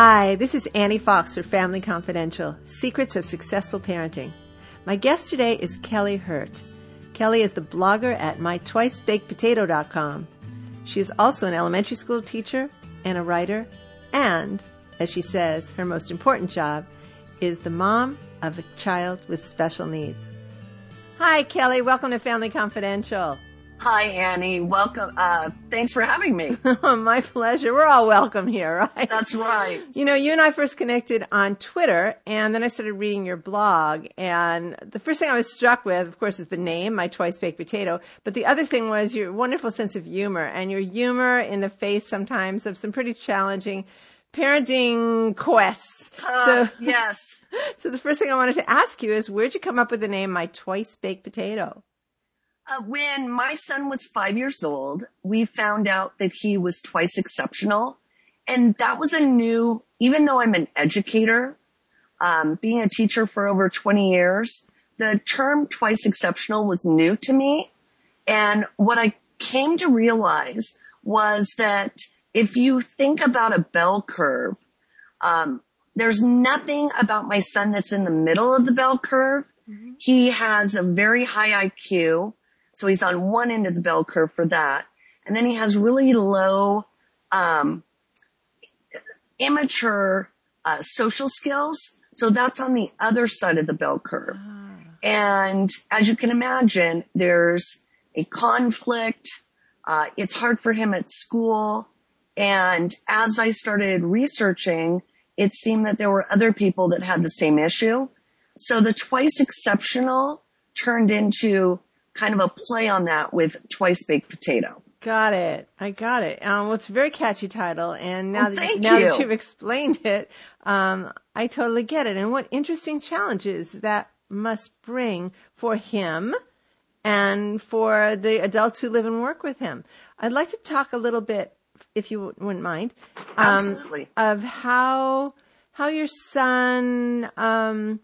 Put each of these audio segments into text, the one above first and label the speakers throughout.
Speaker 1: Hi, this is Annie Fox for Family Confidential Secrets of Successful Parenting. My guest today is Kelly Hirt. Kelly is the blogger at mytwicebakedpotato.com. She is also an elementary school teacher and a writer, and, as she says, her most important job is the mom of a child with special needs. Hi, Kelly. Welcome to Family Confidential.
Speaker 2: Hi, Annie. Welcome. Uh, thanks for having me.
Speaker 1: My pleasure. We're all welcome here, right?
Speaker 2: That's right.
Speaker 1: You know, you and I first connected on Twitter, and then I started reading your blog. And the first thing I was struck with, of course, is the name, My Twice Baked Potato. But the other thing was your wonderful sense of humor, and your humor in the face sometimes of some pretty challenging parenting quests.
Speaker 2: Uh, so, yes.
Speaker 1: So the first thing I wanted to ask you is, where'd you come up with the name My Twice Baked Potato?
Speaker 2: Uh, when my son was five years old, we found out that he was twice exceptional. And that was a new, even though I'm an educator, um, being a teacher for over 20 years, the term twice exceptional was new to me. And what I came to realize was that if you think about a bell curve, um, there's nothing about my son that's in the middle of the bell curve. Mm-hmm. He has a very high IQ. So he's on one end of the bell curve for that. And then he has really low, um, immature, uh, social skills. So that's on the other side of the bell curve. Ah. And as you can imagine, there's a conflict. Uh, it's hard for him at school. And as I started researching, it seemed that there were other people that had the same issue. So the twice exceptional turned into kind of a play on that with Twice Baked Potato.
Speaker 1: Got it. I got it. Um, well, it's a very catchy title, and now
Speaker 2: well,
Speaker 1: that now
Speaker 2: you.
Speaker 1: that you've explained it, um, I totally get it. And what interesting challenges that must bring for him and for the adults who live and work with him. I'd like to talk a little bit, if you wouldn't mind,
Speaker 2: um, Absolutely.
Speaker 1: of how how your son. Um,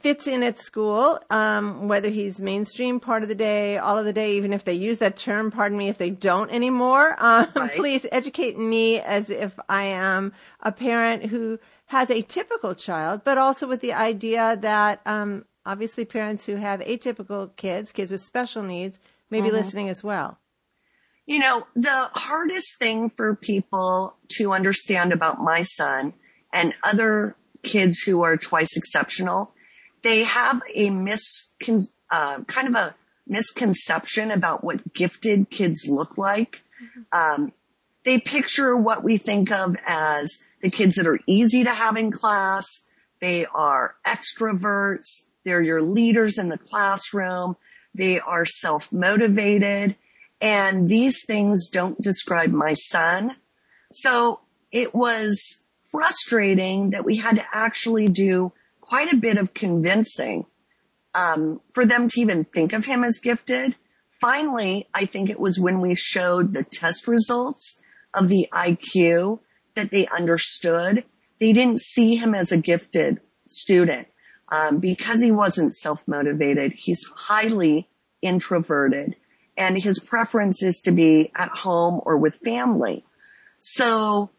Speaker 1: fits in at school, um, whether he's mainstream part of the day, all of the day, even if they use that term, pardon me, if they don't anymore. Um, right. Please educate me as if I am a parent who has a typical child, but also with the idea that um, obviously parents who have atypical kids, kids with special needs, may be mm-hmm. listening as well.
Speaker 2: You know, the hardest thing for people to understand about my son and other kids who are twice exceptional they have a miscon, uh, kind of a misconception about what gifted kids look like. Mm-hmm. Um, they picture what we think of as the kids that are easy to have in class. They are extroverts. They're your leaders in the classroom. They are self-motivated. And these things don't describe my son. So it was frustrating that we had to actually do quite a bit of convincing um, for them to even think of him as gifted. Finally, I think it was when we showed the test results of the IQ that they understood. They didn't see him as a gifted student um, because he wasn't self-motivated. He's highly introverted and his preference is to be at home or with family. So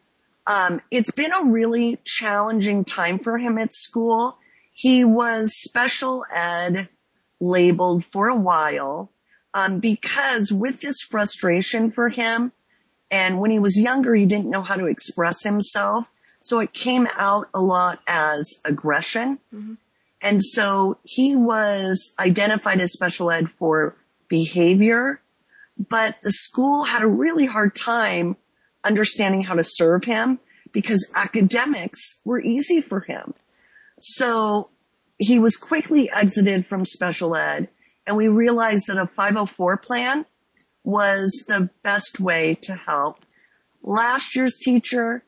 Speaker 2: um, it's been a really challenging time for him at school. He was special ed labeled for a while um, because with this frustration for him, and when he was younger, he didn't know how to express himself. So it came out a lot as aggression. Mm-hmm. And so he was identified as special ed for behavior, but the school had a really hard time understanding how to serve him because academics were easy for him. So he was quickly exited from special ed and we realized that a 504 plan was the best way to help. Last year's teacher,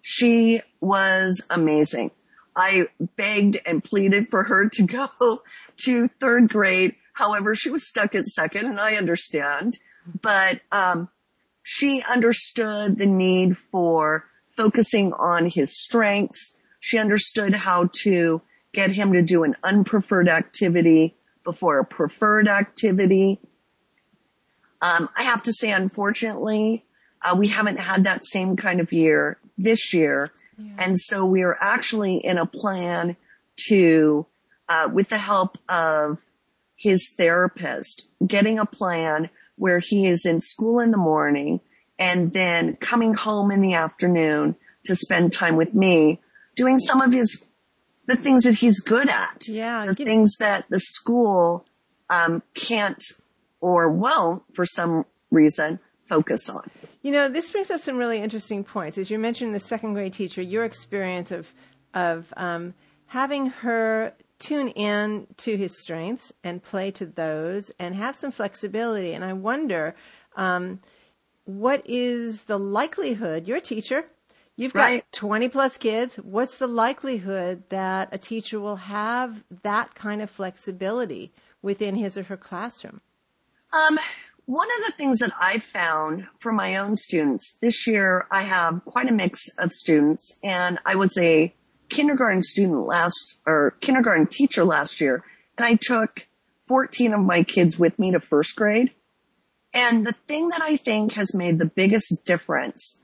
Speaker 2: she was amazing. I begged and pleaded for her to go to third grade. However, she was stuck at second and I understand, but, um, she understood the need for focusing on his strengths. She understood how to get him to do an unpreferred activity before a preferred activity. Um, I have to say, unfortunately, uh, we haven't had that same kind of year this year. And so we are actually in a plan to, uh, with the help of his therapist, getting a plan where he is in school in the morning and then coming home in the afternoon to spend time with me doing some of his the things that he's good at
Speaker 1: Yeah,
Speaker 2: the things that the school um, can't or won't for some reason focus on
Speaker 1: You know, this brings up some really interesting points. As you mentioned, the second grade teacher, your experience of of um, having her tune in to his strengths and play to those, and have some flexibility. And I wonder, um, what is the likelihood? You're teacher. You've got
Speaker 2: Right.
Speaker 1: 20 plus kids. What's the likelihood that a teacher will have that kind of flexibility within his or her classroom?
Speaker 2: Um, one of the things that I found for my own students this year, I have quite a mix of students, and I was a kindergarten student last or kindergarten teacher last year, and I took 14 of my kids with me to first grade. And the thing that I think has made the biggest difference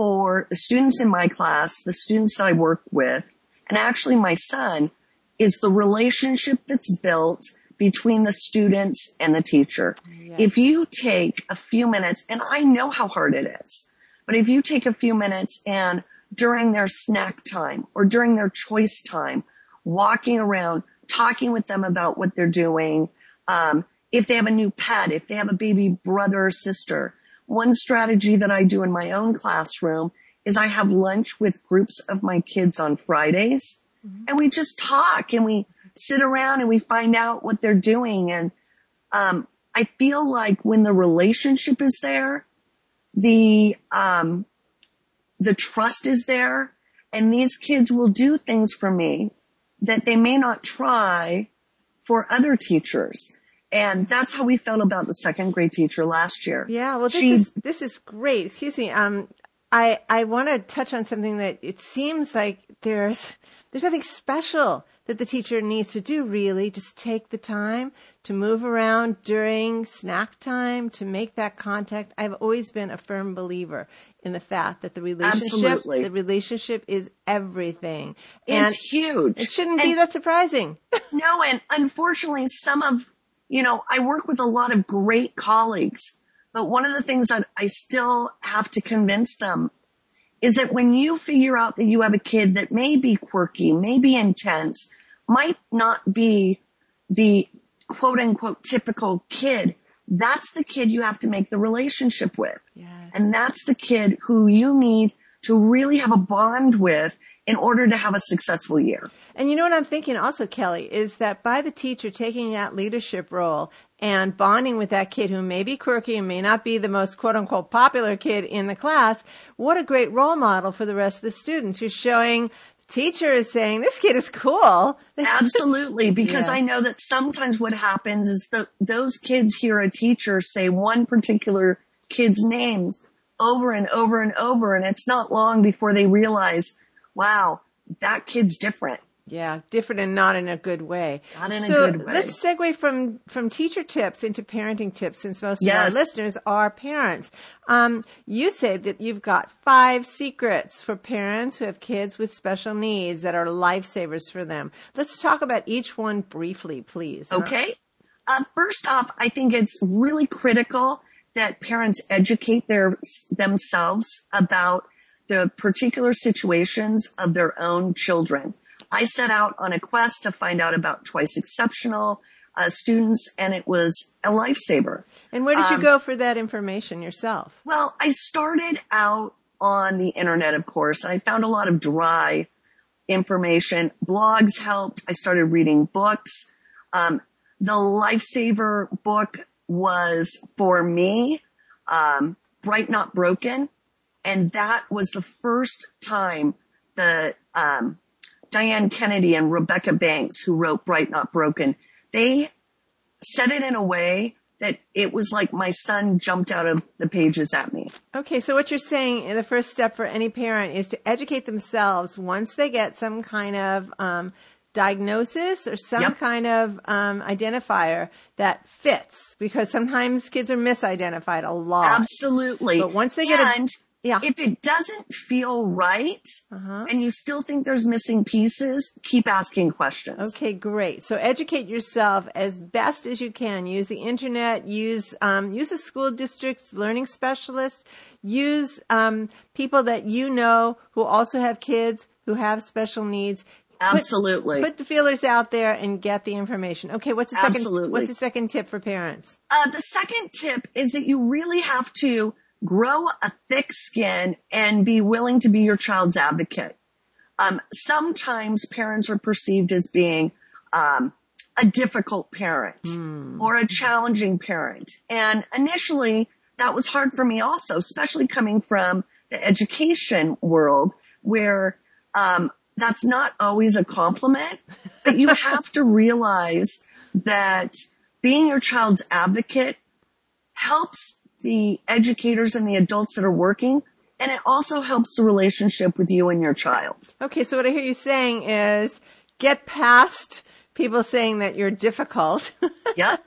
Speaker 2: for the students in my class, the students I work with, and actually my son is the relationship that's built between the students and the teacher. If you take a few minutes, and I know how hard it is, but if you take a few minutes and during their snack time or during their choice time, walking around, talking with them about what they're doing, um, if they have a new pet, if they have a baby brother or sister. One strategy that I do in my own classroom is I have lunch with groups of my kids on Fridays and we just talk and we sit around and we find out what they're doing. And, um, I feel like when the relationship is there, the, um, the trust is there and these kids will do things for me that they may not try for other teachers. And that's how we felt about the second grade teacher last year.
Speaker 1: Yeah, well, this
Speaker 2: She-
Speaker 1: is this is great. Excuse me. Um, I I want to touch on something that it seems like there's there's nothing special that the teacher needs to do. Really, just take the time to move around during snack time to make that contact. I've always been a firm believer in the fact that the relationship
Speaker 2: Absolutely.
Speaker 1: the relationship is everything, and
Speaker 2: It's huge.
Speaker 1: it shouldn't be that surprising.
Speaker 2: No, and unfortunately, some of, you know, I work with a lot of great colleagues, but one of the things that I still have to convince them is that when you figure out that you have a kid that may be quirky, may be intense, might not be the quote unquote typical kid, that's the kid you have to make the relationship with.
Speaker 1: Yes.
Speaker 2: And that's the kid who you need to really have a bond with in order to have a successful year.
Speaker 1: And you know what I'm thinking also, Kelly, is that by the teacher taking that leadership role and bonding with that kid who may be quirky and may not be the most quote unquote popular kid in the class, what a great role model for the rest of the students who's showing teacher is saying, this kid is cool.
Speaker 2: Absolutely, because
Speaker 1: Yeah.
Speaker 2: I know that sometimes what happens is that those kids hear a teacher say one particular kid's names over and over and over, and it's not long before they realize, wow, that kid's different.
Speaker 1: Yeah, different and not in a good way.
Speaker 2: Not in a
Speaker 1: so
Speaker 2: good way.
Speaker 1: let's segue from from teacher tips into parenting tips, since most of our listeners are parents. Um, you say that you've got five secrets for parents who have kids with special needs that are lifesavers for them. Let's talk about each one briefly, please.
Speaker 2: Okay. Uh, first off, I think it's really critical that parents educate their themselves about the particular situations of their own children. I set out on a quest to find out about twice exceptional uh, students, and it was a lifesaver.
Speaker 1: And where did you
Speaker 2: Um,
Speaker 1: go for that information yourself?
Speaker 2: Well, I started out on the internet, of course. And I found a lot of dry information. Blogs helped. I started reading books. Um, the lifesaver book was for me, um, Bright Not Broken. And that was the first time the, um, Diane Kennedy and Rebecca Banks, who wrote Bright Not Broken, they said it in a way that it was like my son jumped out of the pages at me.
Speaker 1: Okay, so what you're saying, the first step for any parent is to educate themselves once they get some kind of um, diagnosis or some
Speaker 2: Yep.
Speaker 1: kind of um, identifier that fits, because sometimes kids are misidentified a lot.
Speaker 2: Absolutely.
Speaker 1: But once they get a- Yeah.
Speaker 2: If it doesn't feel right
Speaker 1: Uh-huh.
Speaker 2: and you still think there's missing pieces, keep asking questions.
Speaker 1: Okay, great. So educate yourself as best as you can. Use the internet. Use um, use a school district's learning specialist. Use um, people that you know who also have kids who have special needs. Put-
Speaker 2: Absolutely.
Speaker 1: Put, the feelers out there and get the information. Okay, what's the second?
Speaker 2: Absolutely.
Speaker 1: What's the second tip for parents?
Speaker 2: Uh, the second tip is that you really have to grow a thick skin and be willing to be your child's advocate. Um, sometimes parents are perceived as being um, a difficult parent or a challenging parent. And initially, that was hard for me also, especially coming from the education world where um, that's not always a compliment, but you have to realize that being your child's advocate helps the educators and the adults that are working, and it also helps the relationship with you and your child.
Speaker 1: Okay, so what I hear you saying is get past people saying that you're difficult.
Speaker 2: Yeah.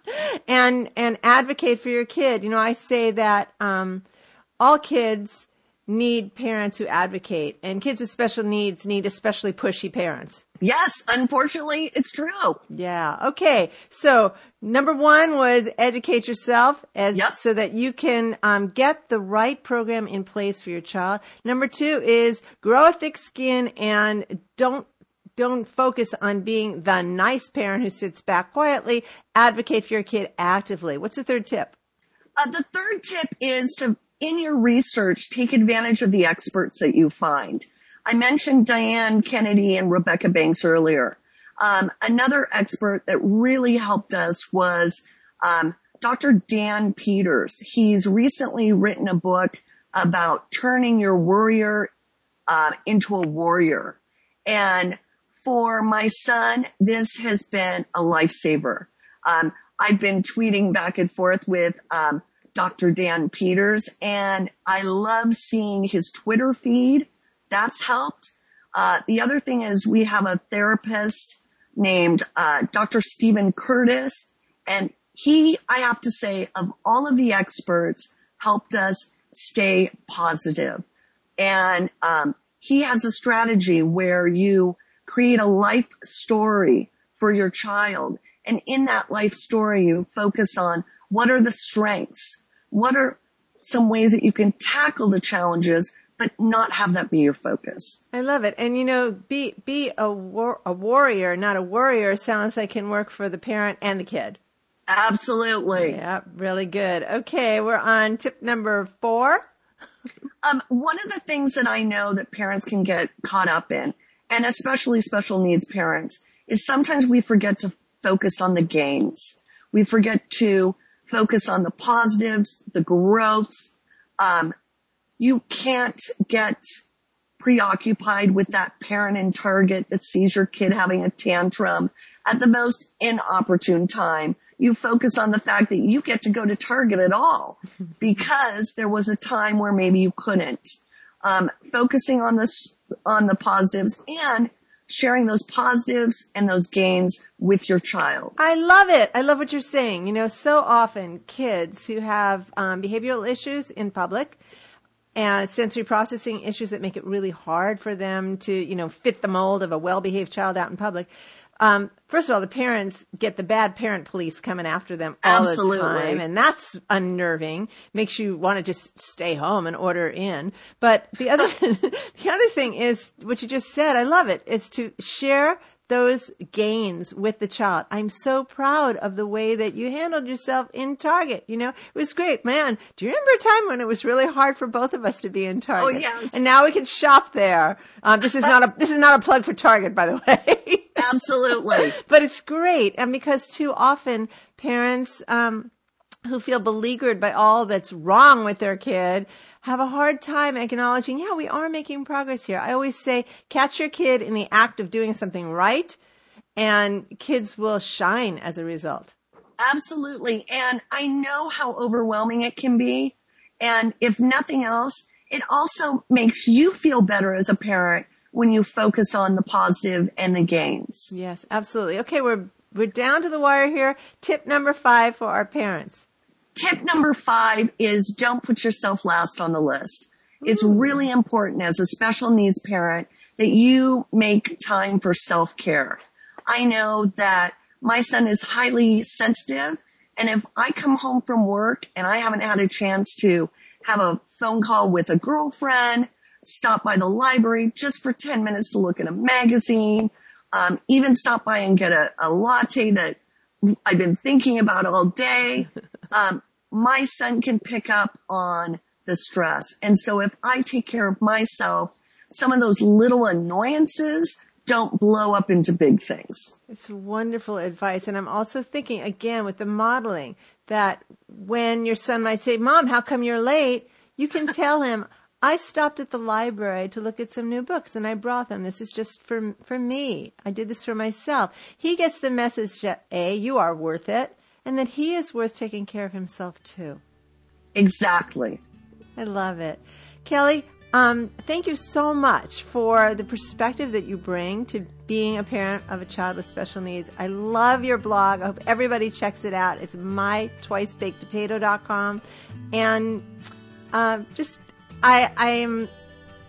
Speaker 1: and and advocate for your kid. You know, I say that um, all kids need parents who advocate, and kids with special needs need especially pushy parents.
Speaker 2: Yes, unfortunately, it's true.
Speaker 1: Yeah. Okay. So number one was educate yourself as
Speaker 2: Yep.
Speaker 1: so that you can um, get the right program in place for your child. Number two is grow a thick skin and don't don't focus on being the nice parent who sits back quietly. Advocate for your kid actively. What's the third tip?
Speaker 2: Uh, the third tip is to, in your research, take advantage of the experts that you find. I mentioned Diane Kennedy and Rebecca Banks earlier. Um, another expert that really helped us was um, Dr. Dan Peters. He's recently written a book about turning your worrier uh, into a warrior. And for my son, this has been a lifesaver. Um, I've been tweeting back and forth with um, Dr. Dan Peters, and I love seeing his Twitter feed. That's helped. Uh, the other thing is we have a therapist named uh, Dr. Stephen Curtis, and he, I have to say, of all of the experts, helped us stay positive. And um, he has a strategy where you create a life story for your child. And in that life story, you focus on what are the strengths? What are some ways that you can tackle the challenges, but not have that be your focus?
Speaker 1: I love it. And you know, be be a war, a warrior, not a worrier sounds like can work for the parent and the kid.
Speaker 2: Absolutely.
Speaker 1: Yeah, really good. Okay, we're on tip number 4.
Speaker 2: Um, one of the things that I know that parents can get caught up in, and especially special needs parents, is sometimes we forget to focus on the gains. We forget to focus on the positives, the growths. Um, you can't get preoccupied with that parent in Target that sees your kid having a tantrum at the most inopportune time. You focus on the fact that you get to go to Target at all because there was a time where maybe you couldn't. Um, focusing on this, on the positives and sharing those positives and those gains with your child.
Speaker 1: I love it. I love what you're saying. You know, so often kids who have um, behavioral issues in public and sensory processing issues that make it really hard for them to, you know, fit the mold of a well-behaved child out in public. Um, first of all, the parents get the bad parent police coming after them all
Speaker 2: Absolutely.
Speaker 1: the time, and that's unnerving. Makes you want to just stay home and order in. But the other, the other thing is what you just said. I love it. Is to share those gains with the child. I'm so proud of the way that you handled yourself in Target. You know, it was great, man. Do you remember a time when it was really hard for both of us to be in Target?
Speaker 2: Oh, yes.
Speaker 1: And now we can shop there. Um, this is not a this is not a plug for Target, by the way.
Speaker 2: Absolutely.
Speaker 1: but it's great, and because too often parents um, who feel beleaguered by all that's wrong with their kid have a hard time acknowledging, yeah, we are making progress here. I always say, catch your kid in the act of doing something right, and kids will shine as a result.
Speaker 2: Absolutely. And I know how overwhelming it can be. And if nothing else, it also makes you feel better as a parent when you focus on the positive and the gains.
Speaker 1: Yes, absolutely. Okay, we're we're down to the wire here. Tip number five for our parents.
Speaker 2: Tip number five is don't put yourself last on the list. It's really important as a special needs parent that you make time for self care. I know that my son is highly sensitive. And if I come home from work and I haven't had a chance to have a phone call with a girlfriend, stop by the library just for 10 minutes to look at a magazine, um, even stop by and get a, a, latte that I've been thinking about all day, um, my son can pick up on the stress. And so if I take care of myself, some of those little annoyances don't blow up into big things.
Speaker 1: It's wonderful advice. And I'm also thinking again with the modeling that when your son might say, mom, how come you're late? You can tell him, I stopped at the library to look at some new books and I brought them. This is just for, for me. I did this for myself. He gets the message that A, you are worth it and that he is worth taking care of himself too.
Speaker 2: Exactly.
Speaker 1: I love it. Kelly, um, thank you so much for the perspective that you bring to being a parent of a child with special needs. I love your blog. I hope everybody checks it out. It's mytwicebakedpotato.com. And uh, just, I, I am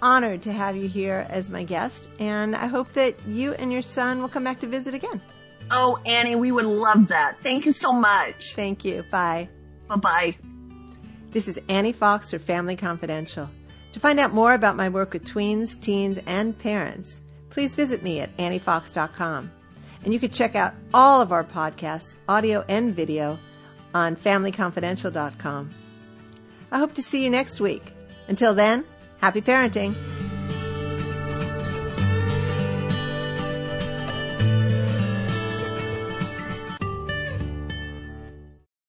Speaker 1: honored to have you here as my guest. And I hope that you and your son will come back to visit again.
Speaker 2: Oh, Annie, we would love that. Thank you so much.
Speaker 1: Thank you. Bye.
Speaker 2: Bye bye.
Speaker 1: This is Annie Fox for Family Confidential. To find out more about my work with tweens, teens, and parents, please visit me at anniefox.com. And you can check out all of our podcasts, audio and video, on familyconfidential.com. I hope to see you next week. Until then, happy parenting.